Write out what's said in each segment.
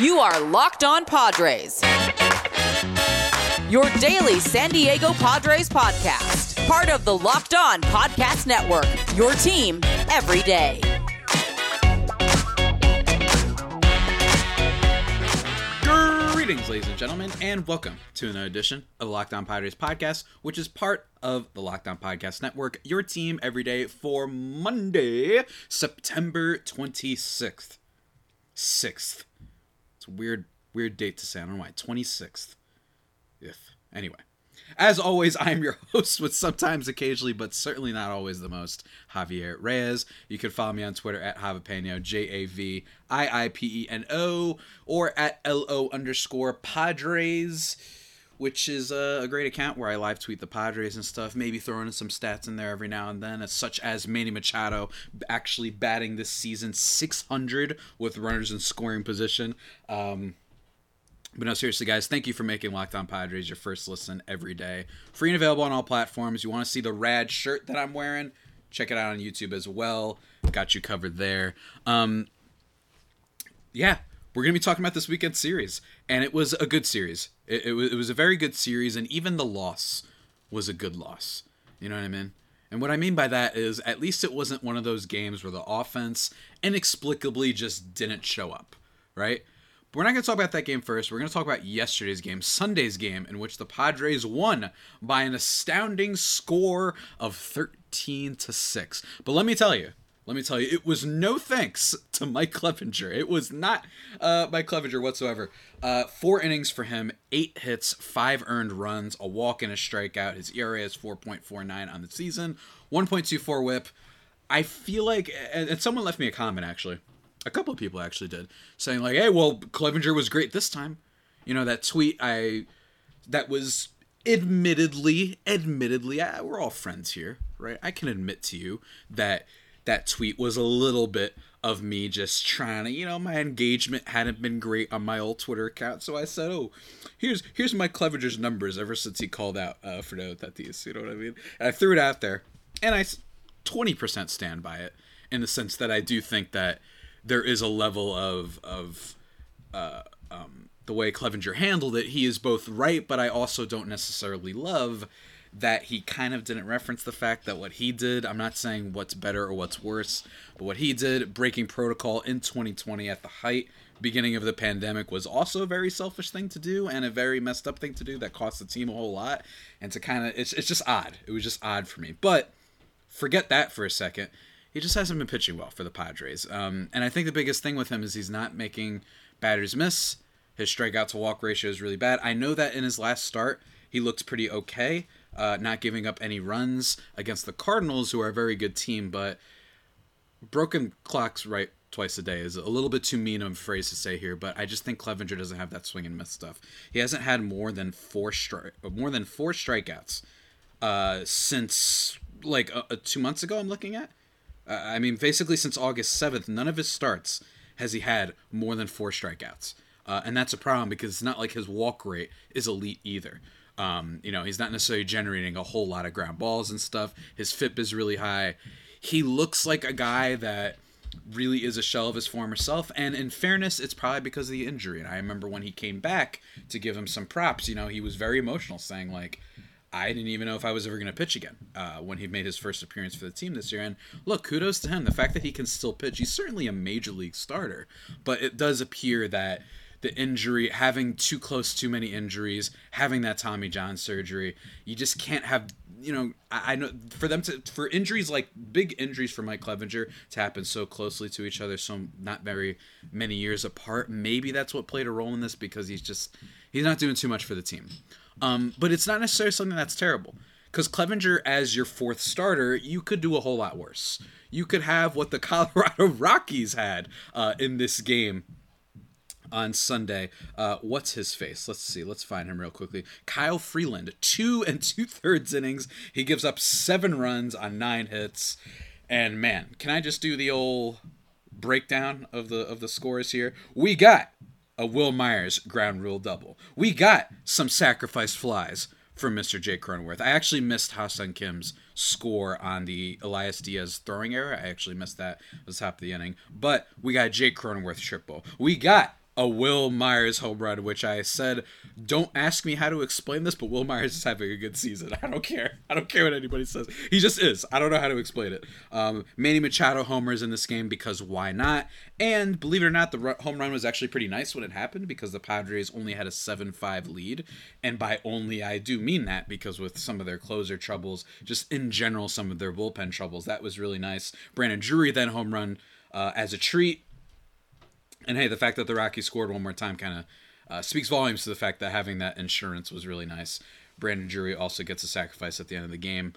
You are Locked On Padres. Your daily San Diego Padres podcast. Part of the Locked On Podcast Network. Your team every day. Greetings, ladies and gentlemen, and welcome to another edition of the Locked On Padres podcast, which is part of the Locked On Podcast Network, your team every day for Monday, September 26th. 6th. It's weird, weird date to say. I don't know why. 26th. If. Anyway. As always, I am your host with sometimes, occasionally, but certainly not always the most, Javier Reyes. You can follow me on Twitter at Javapeno, J A V I I P E N O, or at L O underscore Padres, which is a, a great account where I live tweet the Padres and stuff, maybe throwing in some stats in there every now and then, such as Manny Machado actually batting this season 600 with runners in scoring position. Um, but no, seriously, guys, thank you for making Locked On Padres your first listen every day. Free and available on all platforms. You want to see the rad shirt that I'm wearing? Check it out on YouTube as well. Got you covered there. Um, yeah, we're going to be talking about this weekend series, and it was a good series. It, it, was, it was a very good series, and even the loss was a good loss. You know what I mean? And what I mean by that is at least it wasn't one of those games where the offense inexplicably just didn't show up, right? But we're not going to talk about that game first. We're going to talk about yesterday's game, Sunday's game, in which the Padres won by an astounding score of 13 to 6. But let me tell you, let me tell you, it was no thanks to Mike Clevinger. It was not uh, Mike Clevinger whatsoever. Uh, four innings for him, eight hits, five earned runs, a walk and a strikeout. His ERA is 4.49 on the season, 1.24 whip. I feel like, and someone left me a comment actually a couple of people actually did saying like hey well clevinger was great this time you know that tweet i that was admittedly admittedly I, we're all friends here right i can admit to you that that tweet was a little bit of me just trying to you know my engagement hadn't been great on my old twitter account so i said oh here's here's my clevinger's numbers ever since he called out uh, fernando tatis you know what i mean and i threw it out there and i 20% stand by it in the sense that i do think that there is a level of of uh, um, the way Clevinger handled it. He is both right, but I also don't necessarily love that he kind of didn't reference the fact that what he did. I'm not saying what's better or what's worse, but what he did, breaking protocol in 2020 at the height beginning of the pandemic was also a very selfish thing to do and a very messed up thing to do that cost the team a whole lot and to kind of it's, it's just odd it was just odd for me but forget that for a second he just hasn't been pitching well for the Padres. Um, and I think the biggest thing with him is he's not making batters miss. His strikeout to walk ratio is really bad. I know that in his last start, he looked pretty okay, uh, not giving up any runs against the Cardinals, who are a very good team, but broken clocks right twice a day is a little bit too mean of a phrase to say here, but I just think Clevinger doesn't have that swing and miss stuff. He hasn't had more than four stri- more than four strikeouts uh, since like uh, two months ago. I'm looking at. Uh, I mean, basically since August 7th, none of his starts has he had more than four strikeouts. Uh, and that's a problem because it's not like his walk rate is elite either. Um, you know, he's not necessarily generating a whole lot of ground balls and stuff. His FIP is really high. He looks like a guy that really is a shell of his former self. And in fairness, it's probably because of the injury. And I remember when he came back to give him some props, you know, he was very emotional, saying, like, I didn't even know if I was ever going to pitch again uh, when he made his first appearance for the team this year. And look, kudos to him. The fact that he can still pitch, he's certainly a major league starter. But it does appear that the injury, having too close too many injuries, having that Tommy John surgery, you just can't have. You know, I, I know for them to for injuries like big injuries for Mike Clevinger to happen so closely to each other, so not very many years apart. Maybe that's what played a role in this because he's just he's not doing too much for the team. Um, but it's not necessarily something that's terrible. Because Clevinger as your fourth starter, you could do a whole lot worse. You could have what the Colorado Rockies had uh, in this game on Sunday. Uh, what's his face? Let's see. Let's find him real quickly. Kyle Freeland, two and two thirds innings. He gives up seven runs on nine hits. And man, can I just do the old breakdown of the of the scores here? We got a Wil Myers ground rule double. We got some sacrifice flies from Mr. Jake Cronenworth. I actually missed Ha-Seong Kim's score on the Elias Diaz throwing error. I actually missed that. It was top of the inning. But we got Jake Cronenworth triple. We got a Wil Myers home run, which I said, don't ask me how to explain this, but Wil Myers is having a good season. I don't care. I don't care what anybody says. He just is. I don't know how to explain it. Um, Manny Machado homers in this game because why not? And believe it or not, the home run was actually pretty nice when it happened because the Padres only had a 7 5 lead. And by only, I do mean that because with some of their closer troubles, just in general, some of their bullpen troubles, that was really nice. Brandon Drury then home run uh, as a treat and hey, the fact that the Rockies scored one more time kind of uh, speaks volumes to the fact that having that insurance was really nice. Brandon Drury also gets a sacrifice at the end of the game.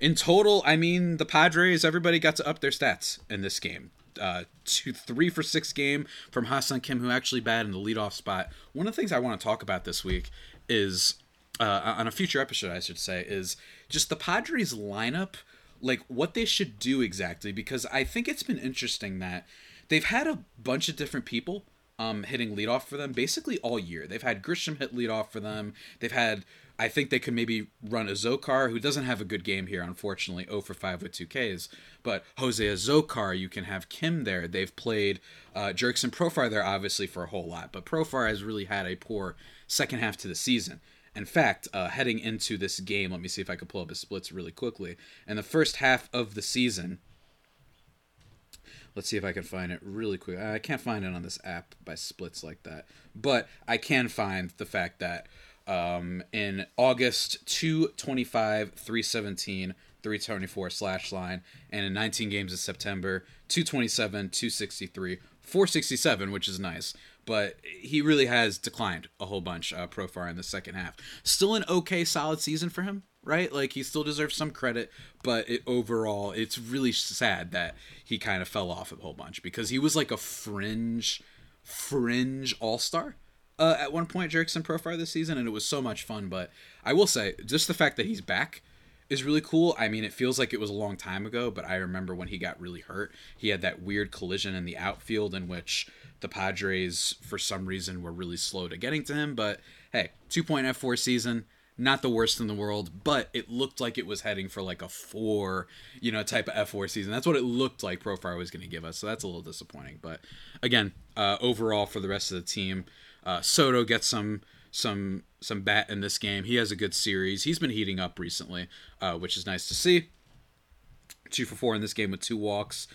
In total, I mean, the Padres, everybody got to up their stats in this game. Uh, two, three for six game from Ha-Seong Kim, who actually batted in the leadoff spot. One of the things I want to talk about this week is, uh, on a future episode, I should say, is just the Padres lineup, like what they should do exactly, because I think it's been interesting that they've had a bunch of different people um, hitting leadoff for them basically all year. They've had Grisham hit leadoff for them. They've had, I think they could maybe run a Azocar, who doesn't have a good game here, unfortunately, 0 for 5 with 2 Ks. But Jose Azocar, you can have Kim there. They've played uh, and Profar there, obviously, for a whole lot. But Profar has really had a poor second half to the season. In fact, uh, heading into this game, let me see if I can pull up his splits really quickly. In the first half of the season, Let's see if I can find it really quick. I can't find it on this app by splits like that, but I can find the fact that um, in August 225, 317, 324 slash line, and in 19 games in September, 227, 263, 467, which is nice. But he really has declined a whole bunch, uh, Profar in the second half. Still an okay, solid season for him, right? Like he still deserves some credit, but it, overall, it's really sad that he kind of fell off a whole bunch because he was like a fringe, fringe all star. Uh, at one point, Jurickson Profar this season, and it was so much fun. But I will say, just the fact that he's back is really cool. I mean, it feels like it was a long time ago, but I remember when he got really hurt. He had that weird collision in the outfield in which the Padres, for some reason, were really slow to getting to him. But hey, 2.F4 season, not the worst in the world, but it looked like it was heading for like a four, you know, type of fWAR season. That's what it looked like Profar was going to give us. So that's a little disappointing. But again, uh, overall for the rest of the team, uh, Soto gets some some some bat in this game. He has a good series. He's been heating up recently, uh, which is nice to see. Two for four in this game with two walks.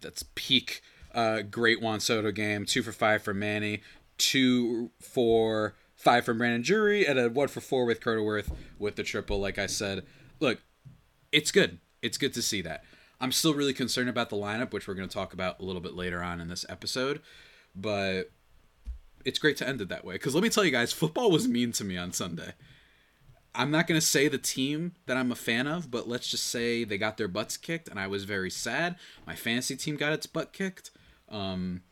That's peak. Uh, great Juan Soto game. Two for five for Manny. Two for five from Brandon Drury, and a one for four with Cronenworth with the triple. Like I said, look, it's good. It's good to see that. I'm still really concerned about the lineup, which we're going to talk about a little bit later on in this episode, but it's great to end it that way. Because let me tell you guys, football was mean to me on Sunday. I'm not going to say the team that I'm a fan of, but let's just say they got their butts kicked, and I was very sad. My fantasy team got its butt kicked. Um,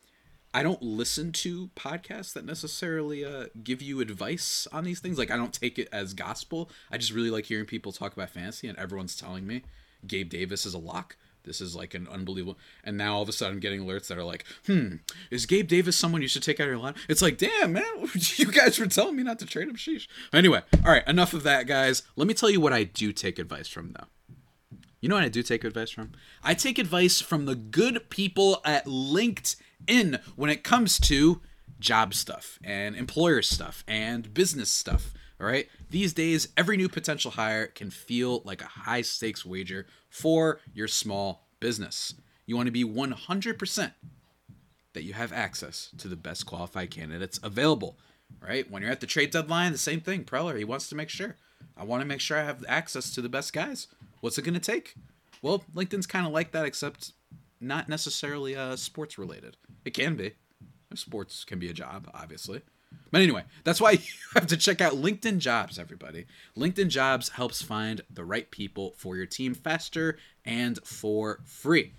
I don't listen to podcasts that necessarily uh, give you advice on these things. Like I don't take it as gospel. I just really like hearing people talk about fantasy, and everyone's telling me Gabe Davis is a lock. This is like an unbelievable. And now all of a sudden, I'm getting alerts that are like, "Hmm, is Gabe Davis someone you should take out of your line?" It's like, damn man, you guys were telling me not to trade him. Sheesh. Anyway, all right, enough of that, guys. Let me tell you what I do take advice from, though. You know what I do take advice from? I take advice from the good people at LinkedIn in when it comes to job stuff and employer stuff and business stuff. All right. These days, every new potential hire can feel like a high stakes wager for your small business. You want to be 100% that you have access to the best qualified candidates available, right? When you're at the trade deadline, the same thing. Preller, he wants to make sure. I want to make sure I have access to the best guys. What's it going to take? Well, LinkedIn's kind of like that, except not necessarily uh, sports related. It can be. Sports can be a job, obviously. But anyway, that's why you have to check out LinkedIn Jobs, everybody. LinkedIn Jobs helps find the right people for your team faster and for free.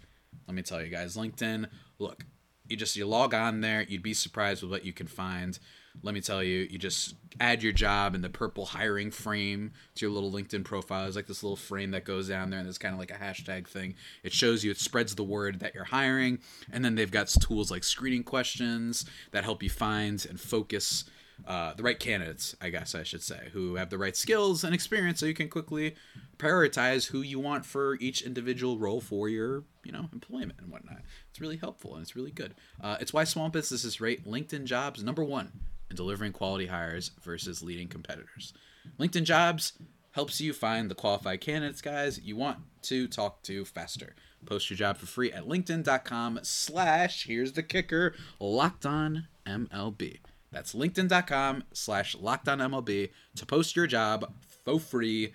Let me tell you guys, LinkedIn, look, you just you log on there, you'd be surprised with what you can find let me tell you, you just add your job in the purple hiring frame to your little LinkedIn profile. It's like this little frame that goes down there, and it's kind of like a hashtag thing. It shows you, it spreads the word that you're hiring, and then they've got tools like screening questions that help you find and focus uh, the right candidates, I guess I should say, who have the right skills and experience, so you can quickly prioritize who you want for each individual role for your, you know, employment and whatnot. It's really helpful and it's really good. Uh, it's why small businesses rate LinkedIn Jobs number one in delivering quality hires versus leading competitors. LinkedIn Jobs helps you find the qualified candidates, guys, you want to talk to faster. Post your job for free at linkedin.com slash, here's the kicker, locked on MLB. That's linkedin.com slash locked on MLB to post your job for free.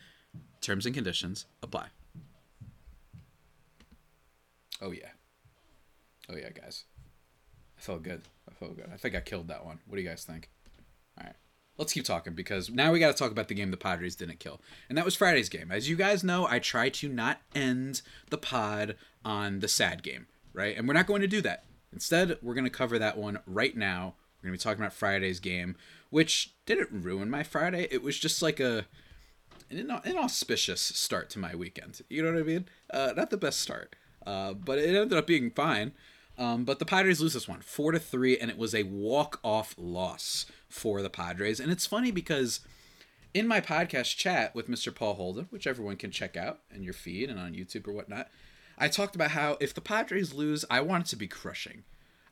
Terms and conditions apply. Oh, yeah. Oh, yeah, guys. I felt good. I felt good. I think I killed that one. What do you guys think? All right let's keep talking because now we got to talk about the game the Padres didn't kill. And that was Friday's game. As you guys know, I try to not end the pod on the sad game, right? And we're not going to do that. Instead, we're going to cover that one right now. We're going to be talking about Friday's game, which didn't ruin my Friday. It was just like a an inauspicious start to my weekend. You know what I mean? Uh, not the best start, uh, but it ended up being fine. Um, but the Padres lose this one, four to three, and it was a walk-off loss for the Padres. And it's funny because in my podcast chat with Mr. Paul Holden, which everyone can check out in your feed and on YouTube or whatnot, I talked about how if the Padres lose, I want it to be crushing.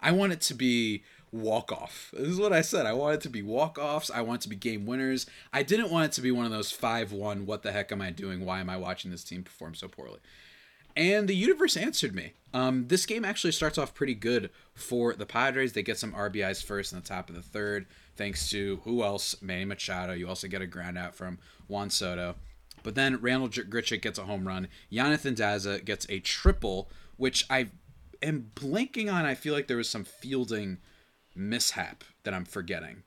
I want it to be walk off. This is what I said. I want it to be walk offs. I want it to be game winners. I didn't want it to be one of those 5 1, what the heck am I doing? Why am I watching this team perform so poorly? And the universe answered me. Um, this game actually starts off pretty good for the Padres. They get some RBIs first in the top of the third, thanks to who else? Manny Machado. You also get a ground out from Juan Soto. But then Randall Grichuk gets a home run. Jonathan Daza gets a triple, which I am blanking on. I feel like there was some fielding mishap that I'm forgetting.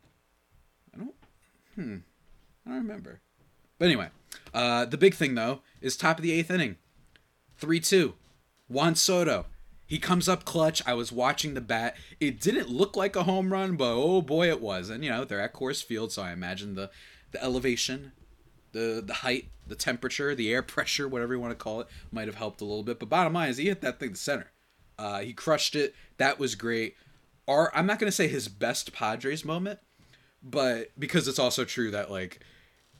I don't. Hmm. I don't remember. But anyway, uh, the big thing though is top of the eighth inning. 3 2. Juan Soto. He comes up clutch. I was watching the bat. It didn't look like a home run, but oh boy, it was. And you know they're at Coors Field, so I imagine the the elevation, the the height, the temperature, the air pressure, whatever you want to call it, might have helped a little bit. But bottom line is he hit that thing to center. Uh, he crushed it. That was great. Our, I'm not gonna say his best Padres moment, but because it's also true that like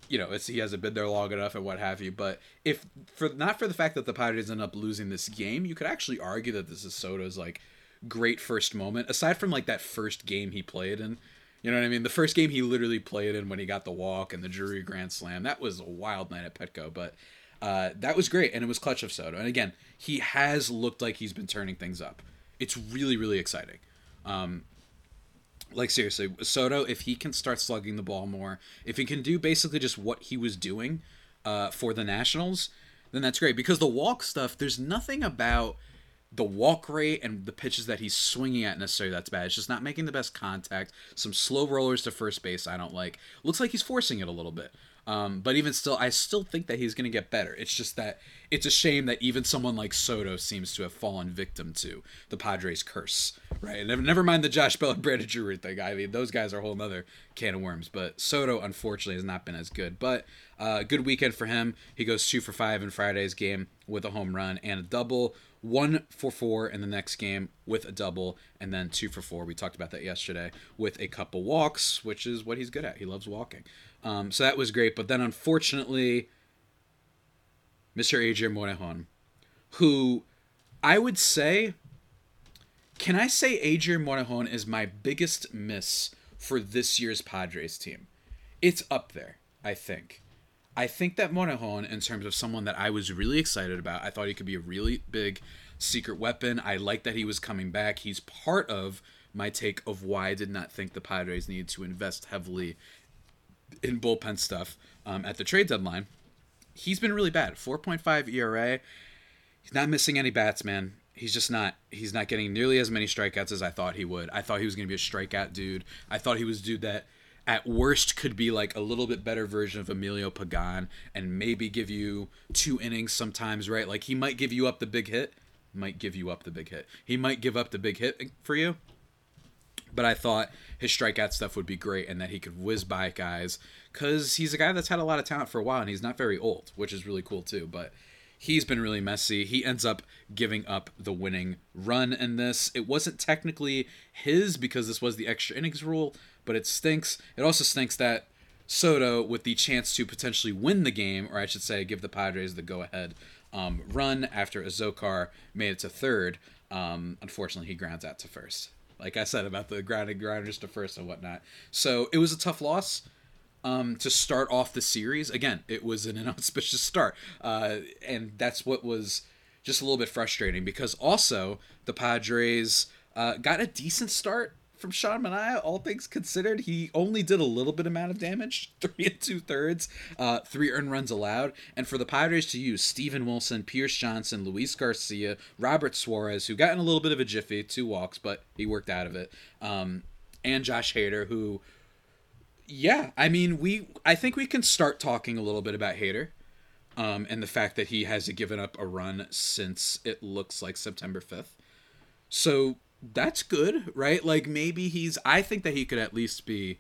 you know, it's he hasn't been there long enough and what have you. But if for not for the fact that the Padres end up losing this game, you could actually argue that this is Soto's like great first moment. Aside from like that first game he played in, you know what I mean? The first game he literally played in when he got the walk and the Drury Grand Slam. That was a wild night at Petco, but uh, that was great and it was clutch of Soto. And again, he has looked like he's been turning things up. It's really really exciting. Um, like seriously, Soto, if he can start slugging the ball more, if he can do basically just what he was doing uh, for the Nationals, then that's great. Because the walk stuff, there's nothing about the walk rate and the pitches that he's swinging at necessarily that's bad. It's just not making the best contact. Some slow rollers to first base I don't like. Looks like he's forcing it a little bit. Um, but even still, I still think that he's going to get better. It's just that it's a shame that even someone like Soto seems to have fallen victim to the Padres' curse, right? Never, never mind the Josh Bell and Brandon Drury thing. I mean, those guys are a whole other can of worms. But Soto, unfortunately, has not been as good. But uh, good weekend for him. He goes two for five in Friday's game with a home run and a double. One for four in the next game with a double, and then two for four. We talked about that yesterday with a couple walks, which is what he's good at. He loves walking. Um, so that was great. But then unfortunately, Mr. Adrian Morejon, who I would say, can I say Adrian Morejon is my biggest miss for this year's Padres team? It's up there, I think. I think that Morejon, in terms of someone that I was really excited about, I thought he could be a really big secret weapon. I like that he was coming back. He's part of my take of why I did not think the Padres needed to invest heavily in bullpen stuff um, at the trade deadline. He's been really bad. 4.5 ERA. He's not missing any bats, man. He's just not. He's not getting nearly as many strikeouts as I thought he would. I thought he was going to be a strikeout dude. I thought he was dude that at worst could be like a little bit better version of Emilio Pagan and maybe give you two innings sometimes, right? Like he might give you up the big hit, might give you up the big hit. He might give up the big hit for you, but I thought his strikeout stuff would be great and that he could whiz by guys because he's a guy that's had a lot of talent for a while and he's not very old, which is really cool too. But he's been really messy. He ends up giving up the winning run in this. It wasn't technically his because this was the extra innings rule, but it stinks. It also stinks that Soto, with the chance to potentially win the game, or I should say, give the Padres the go ahead um, run after Azocar made it to third. Um, unfortunately, he grounds out to first. Like I said about the grounded grounders to first and whatnot. So it was a tough loss um, to start off the series. Again, it was an inauspicious start, uh, and that's what was just a little bit frustrating because also the Padres uh, got a decent start from Sean Manaea, all things considered. He only did a little bit amount of damage, three and two thirds, uh, three earned runs allowed. And for the Padres to use Steven Wilson, Pierce Johnson, Luis Garcia, Robert Suarez, who got in a little bit of a jiffy, two walks, but he worked out of it, um, and Josh Hader, who, yeah, I mean, we, I think we can start talking a little bit about Hader. Um, and the fact that he hasn't given up a run since it looks like September 5th. So that's good, right? Like maybe he's. I think that he could at least be,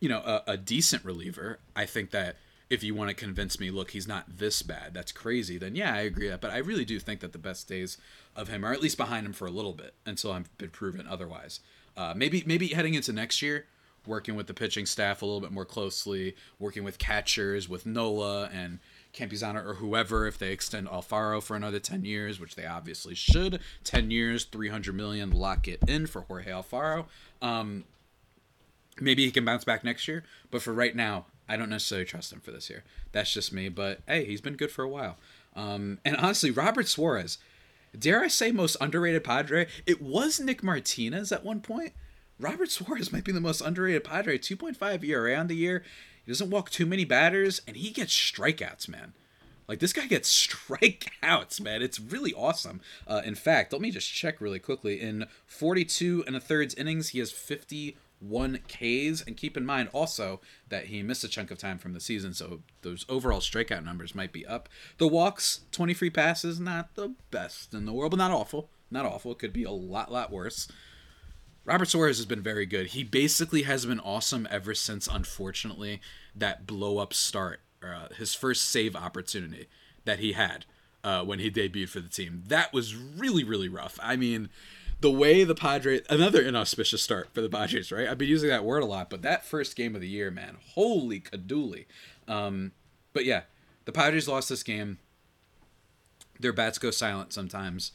you know, a, a decent reliever. I think that if you want to convince me, look, he's not this bad. That's crazy. Then yeah, I agree. But I really do think that the best days of him are at least behind him for a little bit until I've been proven otherwise. Uh, maybe maybe heading into next year, working with the pitching staff a little bit more closely, working with catchers, with Nola and Campusano or whoever if they extend Alfaro for another 10 years, which they obviously should. 10 years, 300 million, lock it in for Jorge Alfaro. Um, maybe he can bounce back next year, but for right now, I don't necessarily trust him for this year. That's just me, but hey, he's been good for a while. Um, and honestly, Robert Suarez, dare I say, most underrated Padre? It was Nick Martinez at one point. Robert Suarez might be the most underrated Padre. 2.5 ERA on the year. He doesn't walk too many batters, and he gets strikeouts, man. Like this guy gets strikeouts, man. It's really awesome. Uh, in fact, let me just check really quickly. In 42 and a thirds innings, he has 51 Ks. And keep in mind also that he missed a chunk of time from the season, so those overall strikeout numbers might be up. The walks, 20 free passes, not the best in the world, but not awful. Not awful. It could be a lot, lot worse. Robert Suarez has been very good. He basically has been awesome ever since, unfortunately, that blow up start, uh, his first save opportunity that he had uh, when he debuted for the team. That was really, really rough. I mean, the way the Padres, another inauspicious start for the Padres, right? I've been using that word a lot, but that first game of the year, man, holy cadouli. Um, but yeah, the Padres lost this game. Their bats go silent sometimes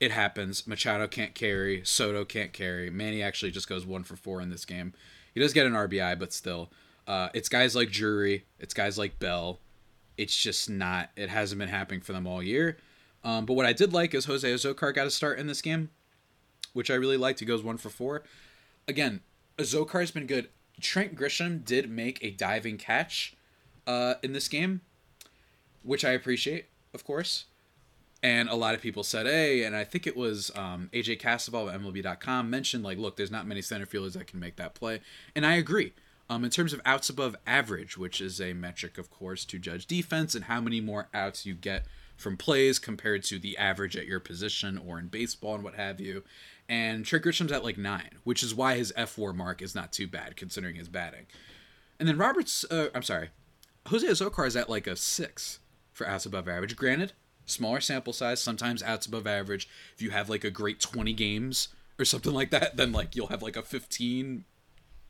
it happens. Machado can't carry. Soto can't carry. Manny actually just goes one for four in this game. He does get an RBI, but still, uh, it's guys like Drury. It's guys like Bell. It's just not. It hasn't been happening for them all year. Um, but what I did like is Jose Azocar got a start in this game, which I really liked. He goes one for four. Again, Azocar's been good. Trent Grisham did make a diving catch uh, in this game, which I appreciate, of course and a lot of people said, "Hey," and I think it was um, AJ Cassavell of MLB.com mentioned like, "Look, there's not many center fielders that can make that play," and I agree. Um, in terms of outs above average, which is a metric, of course, to judge defense and how many more outs you get from plays compared to the average at your position or in baseball and what have you. And Trent Grisham's at like nine, which is why his fWAR mark is not too bad considering his batting. And then Roberts, uh, I'm sorry, Jose Azocar is at like a six for outs above average. Granted, smaller sample size, sometimes outs above average. If you have like a great 20 games or something like that, then like you'll have like a 15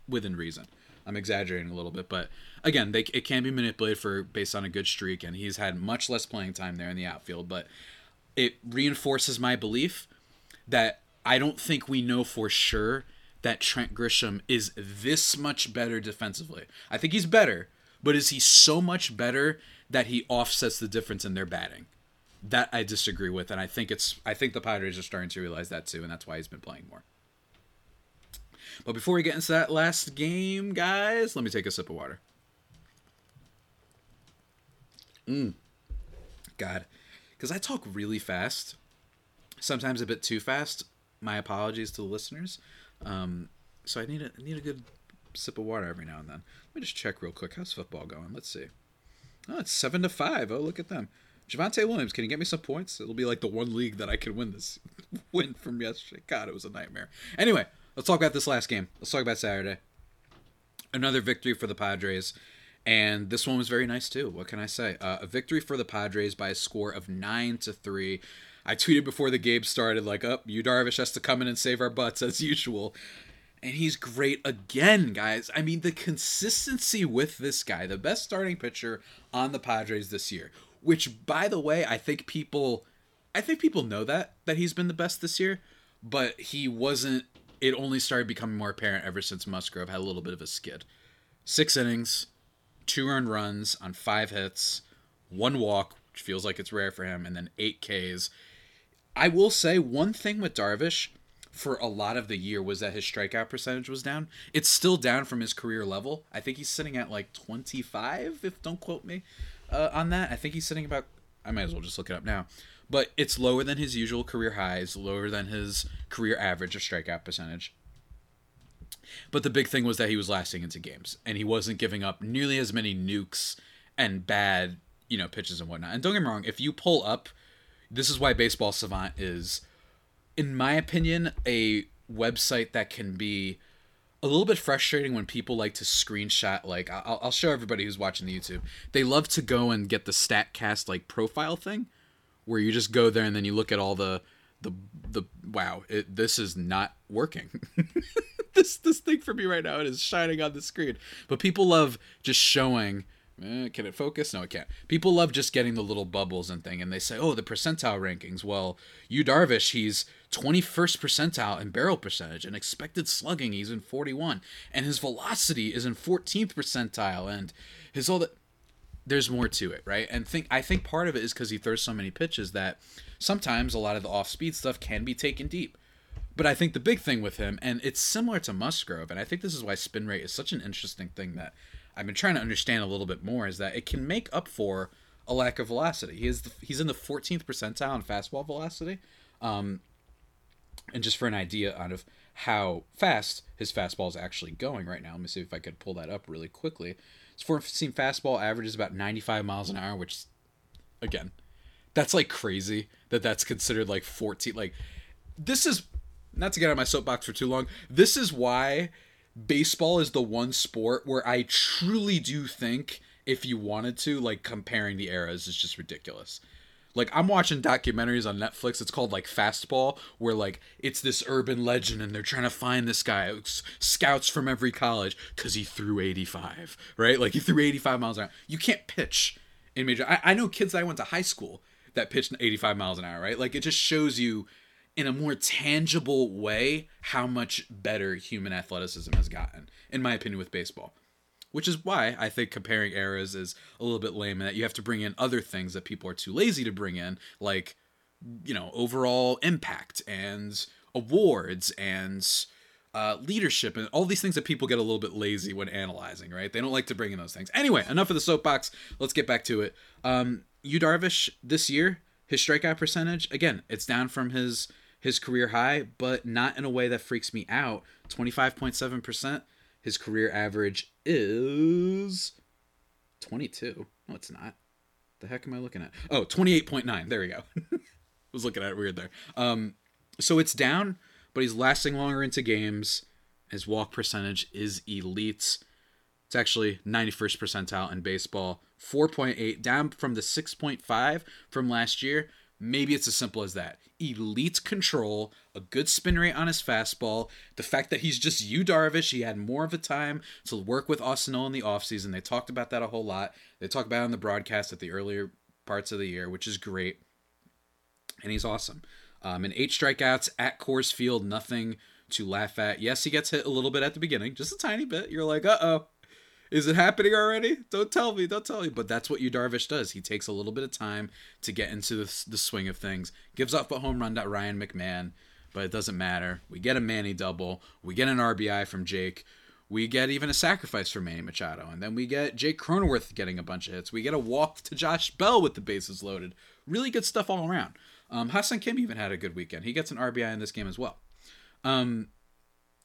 within reason. I'm exaggerating a little bit, but again, they, it can be manipulated for based on a good streak, and he's had much less playing time there in the outfield. But it reinforces my belief that I don't think we know for sure that Trent Grisham is this much better defensively. I think he's better, but is he so much better that he offsets the difference in their batting? That I disagree with, and I think it's I think the Padres are starting to realize that too, and that's why he's been playing more. But before we get into that last game, guys, let me take a sip of water. Mmm. God, because I talk really fast, sometimes a bit too fast. My apologies to the listeners. Um, so I need a need a good sip of water every now and then. Let me just check real quick. How's football going? Let's see. Oh, it's seven to five. Oh, look at them. Javonte Williams, can you get me some points? It'll be like the one league that I could win this win from yesterday. God, it was a nightmare. Anyway, let's talk about this last game. Let's talk about Saturday. Another victory for the Padres. And this one was very nice too. What can I say? Uh, a victory for the Padres by a score of nine to three. I tweeted before the game started, like, "Up, oh, Yu Darvish has to come in and save our butts as usual." And he's great again, guys. I mean, the consistency with this guy, the best starting pitcher on the Padres this year. Which, by the way, I think people, I think people know that that he's been the best this year, but he wasn't. It only started becoming more apparent ever since Musgrove had a little bit of a skid. Six innings, two earned runs on five hits, one walk, which feels like it's rare for him, and then eight Ks. I will say one thing with Darvish for a lot of the year was that his strikeout percentage was down. It's still down from his career level. I think he's sitting at like 25, if don't quote me uh, on that. I think he's sitting about, I might as well just look it up now. But it's lower than his usual career highs, lower than his career average of strikeout percentage. But the big thing was that he was lasting into games and he wasn't giving up nearly as many nukes and bad, you know, pitches and whatnot. And don't get me wrong, if you pull up this is why Baseball Savant is, in my opinion, a website that can be a little bit frustrating when people like to screenshot like I'll, I'll show everybody who's watching the youtube they love to go and get the statcast like profile thing where you just go there and then you look at all the the the wow it, this is not working this this thing for me right now it is shining on the screen but people love just showing Eh, can it focus? No, it can't. People love just getting the little bubbles and thing, and they say, "Oh, the percentile rankings." Well, Yu Darvish, he's 21st percentile in barrel percentage, and expected slugging, he's in 41, and his velocity is in 14th percentile, and his all that. There's more to it, right? And think I think part of it is because he throws so many pitches that sometimes a lot of the off-speed stuff can be taken deep. But I think the big thing with him, and it's similar to Musgrove, and I think this is why spin rate is such an interesting thing that I've been trying to understand a little bit more is that it can make up for a lack of velocity. He is the, he's in the 14th percentile in fastball velocity. Um, and just for an idea out of how fast his fastball is actually going right now, let me see if I could pull that up really quickly. His 14 fastball average is about 95 miles an hour, which, again, that's like crazy that that's considered like 14. Like, this is not to get on my soapbox for too long. This is why baseball is the one sport where I truly do think if you wanted to, like comparing the eras is just ridiculous. Like I'm watching documentaries on Netflix. It's called like Fastball, where like it's this urban legend, and they're trying to find this guy. scouts from every college because he threw 85, right? Like he threw 85 miles an hour. You can't pitch in major. I, I know kids that I went to high school that pitched 85 miles an hour, right? Like it just shows you in a more tangible way how much better human athleticism has gotten, in my opinion, with baseball. Which is why I think comparing eras is a little bit lame, and that you have to bring in other things that people are too lazy to bring in, like, you know, overall impact and awards and uh, leadership and all these things that people get a little bit lazy when analyzing, right? They don't like to bring in those things. Anyway, enough of the soapbox. Let's get back to it. Um, Yu Darvish this year, his strikeout percentage, again, it's down from his his career high, but not in a way that freaks me out. 25.7%. His career average is 22. No, it's not. The heck am I looking at? Oh, 28.9. There we go. I was looking at it weird there. Um, so it's down, but he's lasting longer into games. His walk percentage is elite. It's actually 91st percentile in baseball. 4.8 down from the 6.5 from last year. Maybe it's as simple as that elite control, a good spin rate on his fastball, the fact that he's just Yu Darvish, he had more of a time to work with Austin in the offseason. They talked about that a whole lot. They talked about it on the broadcast at the earlier parts of the year, which is great. And he's awesome. Um, and eight strikeouts at Coors Field, nothing to laugh at. Yes, he gets hit a little bit at the beginning, just a tiny bit. You're like, uh oh, is it happening already? Don't tell me. Don't tell me. But that's what Yu Darvish does. He takes a little bit of time to get into the, the swing of things. Gives up a home run to Ryan McMahon, but it doesn't matter. We get a Manny double. We get an RBI from Jake. We get even a sacrifice from Manny Machado. And then we get Jake Cronenworth getting a bunch of hits. We get a walk to Josh Bell with the bases loaded. Really good stuff all around. Um, Ha-Seong Kim even had a good weekend. He gets an RBI in this game as well. Um,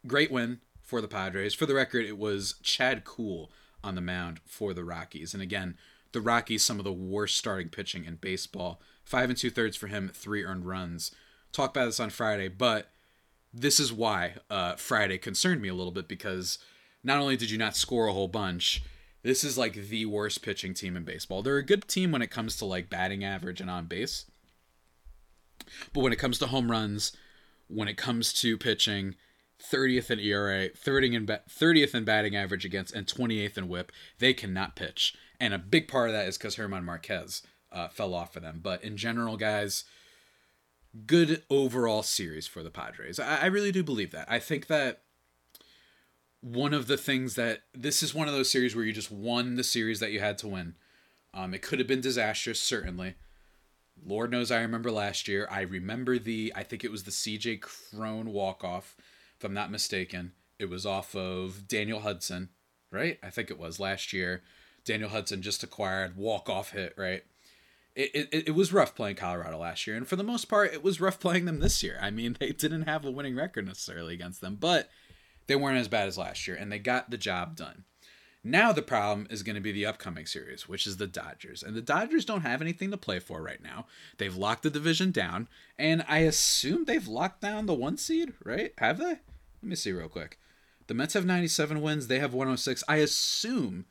great win for the Padres. For the record, it was Chad Kuhl on the mound for the Rockies. And again, the Rockies, some of the worst starting pitching in baseball. Five and two thirds for him, three earned runs. Talk about this on Friday, but this is why uh, Friday concerned me a little bit because not only did you not score a whole bunch, this is like the worst pitching team in baseball. They're a good team when it comes to like batting average and on base. But when it comes to home runs, when it comes to pitching, 30th in ERA, 30th in, ba- 30th in batting average against, and 28th in whip, they cannot pitch. And a big part of that is because German Marquez uh, fell off for them. But in general, guys, good overall series for the Padres. I, I really do believe that. I think that one of the things that this is one of those series where you just won the series that you had to win. Um, it could have been disastrous, certainly. Lord knows I remember last year. I remember the, I think it was the CJ Cron walk off, if I'm not mistaken. It was off of Daniel Hudson, right? I think it was last year. Daniel Hudson just acquired walk off hit, right? It, it, it was rough playing Colorado last year, and for the most part, it was rough playing them this year. I mean, they didn't have a winning record necessarily against them, but they weren't as bad as last year, and they got the job done. Now the problem is going to be the upcoming series, which is the Dodgers. And the Dodgers don't have anything to play for right now. They've locked the division down, and I assume they've locked down the one seed, right? Have they? Let me see real quick. The Mets have 97 wins, they have 106. I assume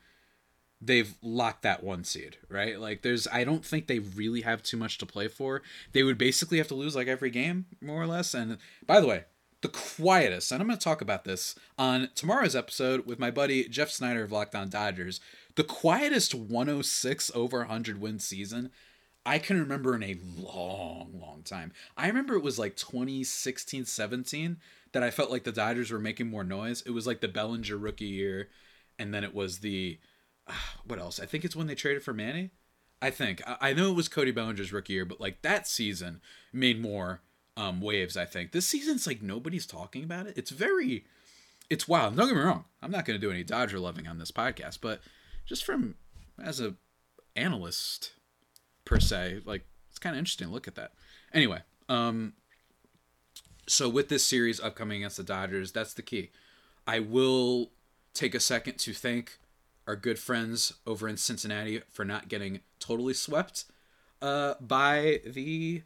they've locked that one seed, right? Like there's I don't think they really have too much to play for. They would basically have to lose like every game, more or less. And by the way, the quietest, and I'm going to talk about this on tomorrow's episode with my buddy Jeff Snyder of Locked On Dodgers. The quietest 106 over 100 win season I can remember in a long, long time. I remember it was like 2016 17 that I felt like the Dodgers were making more noise. It was like the Bellinger rookie year, and then it was the. Uh, what else? I think it's when they traded for Manny. I think. I, I know it was Cody Bellinger's rookie year, but like that season made more um, waves. I think this season's like nobody's talking about it. It's very, it's wild. Don't get me wrong. I'm not going to do any Dodger loving on this podcast, but just from as a analyst per se, like it's kind of interesting to look at that. Anyway, um, so with this series upcoming against the Dodgers, that's the key. I will take a second to thank our good friends over in Cincinnati for not getting totally swept uh, by the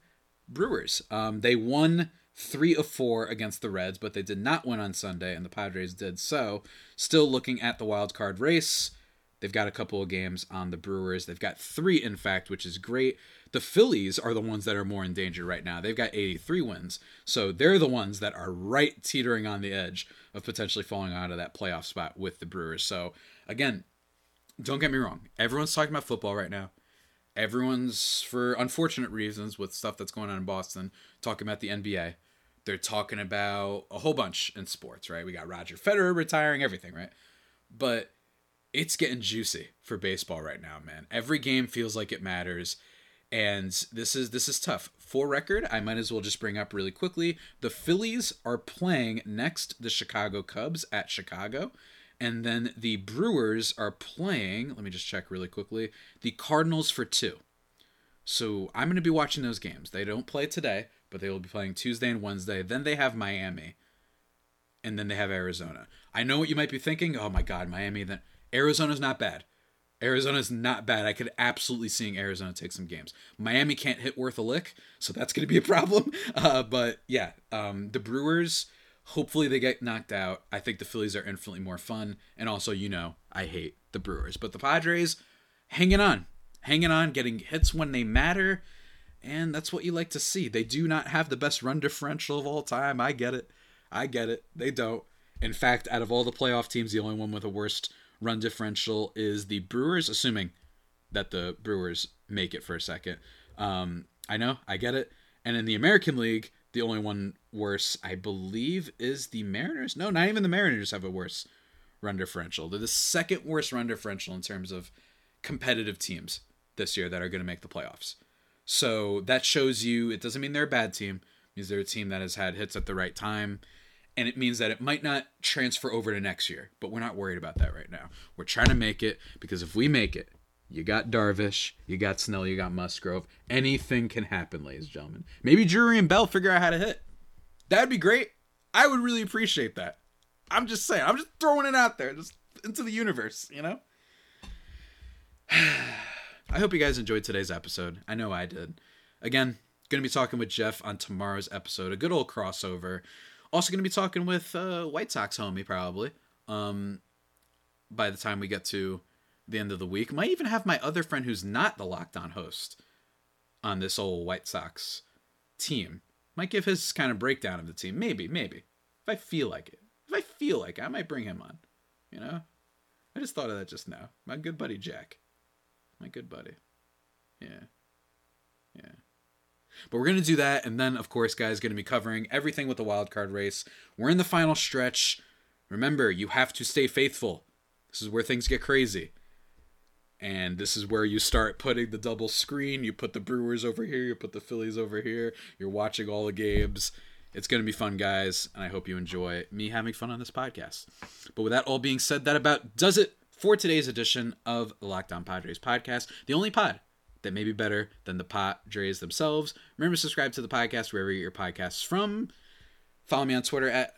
Brewers. Um, they won three of four against the Reds, but they did not win on Sunday, and the Padres did so. Still looking at the wild card race. They've got a couple of games on the Brewers. They've got three, in fact, which is great. The Phillies are the ones that are more in danger right now. They've got 83 wins. So they're the ones that are right teetering on the edge of potentially falling out of that playoff spot with the Brewers. So, again, don't get me wrong. Everyone's talking about football right now everyone's for unfortunate reasons with stuff that's going on in Boston talking about the NBA. They're talking about a whole bunch in sports, right? We got Roger Federer retiring, everything, right? But it's getting juicy for baseball right now, man. Every game feels like it matters. And this is this is tough. For record, I might as well just bring up really quickly. The Phillies are playing next the Chicago Cubs at Chicago. And then the Brewers are playing, let me just check really quickly, the Cardinals for two. So I'm going to be watching those games. They don't play today, but they will be playing Tuesday and Wednesday. Then they have Miami. And then they have Arizona. I know what you might be thinking. Oh my God, Miami. Then Arizona's not bad. Arizona's not bad. I could absolutely seeing Arizona take some games. Miami can't hit worth a lick, so that's going to be a problem. Uh, but yeah, um, the Brewers Hopefully they get knocked out. I think the Phillies are infinitely more fun. And also, you know, I hate the Brewers. But the Padres hanging on, hanging on, getting hits when they matter. And that's what you like to see. They do not have the best run differential of all time. I get it. I get it. They don't. In fact, out of all the playoff teams, the only one with the worst run differential is the Brewers, assuming that the Brewers make it for a second. Um, I know, I get it. And in the American League, the only one worse, I believe, is the Mariners. No, not even the Mariners have a worse run differential. They're the second worst run differential in terms of competitive teams this year that are going to make the playoffs. So that shows you it doesn't mean they're a bad team. It means they're a team that has had hits at the right time. And it means that it might not transfer over to next year, but we're not worried about that right now. We're trying to make it because if we make it, you got Darvish, you got Snell, you got Musgrove. Anything can happen, ladies and gentlemen. Maybe Drury and Bell figure out how to hit. That'd be great. I would really appreciate that. I'm just saying. I'm just throwing it out there, just into the universe, you know? I hope you guys enjoyed today's episode. I know I did. Again, going to be talking with Jeff on tomorrow's episode. A good old crossover. Also going to be talking with uh, White Sox homie probably. Um, by the time we get to the end of the week. Might even have my other friend who's not the Locked On host on this old White Sox team. Might give his kind of breakdown of the team. Maybe, maybe. If I feel like it. If I feel like it, I might bring him on. You know? I just thought of that just now. My good buddy Jack. My good buddy. Yeah. Yeah. But we're going to do that. And then, of course, guys, going to be covering everything with the wild card race. We're in the final stretch. Remember, you have to stay faithful. This is where things get crazy. And this is where you start putting the double screen. You put the Brewers over here, you put the Phillies over here. You're watching all the games. It's going to be fun, guys, and I hope you enjoy me having fun on this podcast. But with that all being said, that about does it for today's edition of the Locked On Padres podcast, the only pod that may be better than the Padres themselves. Remember to subscribe to the podcast wherever your podcasts from. Follow me on Twitter at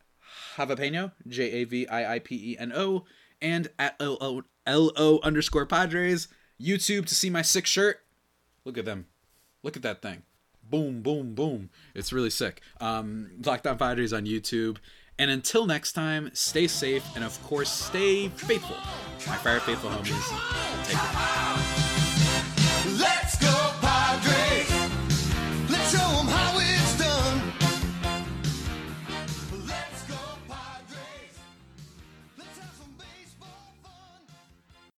Javapeno, J A V I I P E N O, and at L O L O underscore Padres. YouTube to see my sick shirt. Look at them. Look at that thing. Boom, boom, boom. It's really sick. Um, Locked On Padres on YouTube. And until next time, stay safe and of course, stay faithful. My Friar faithful homies. Take care.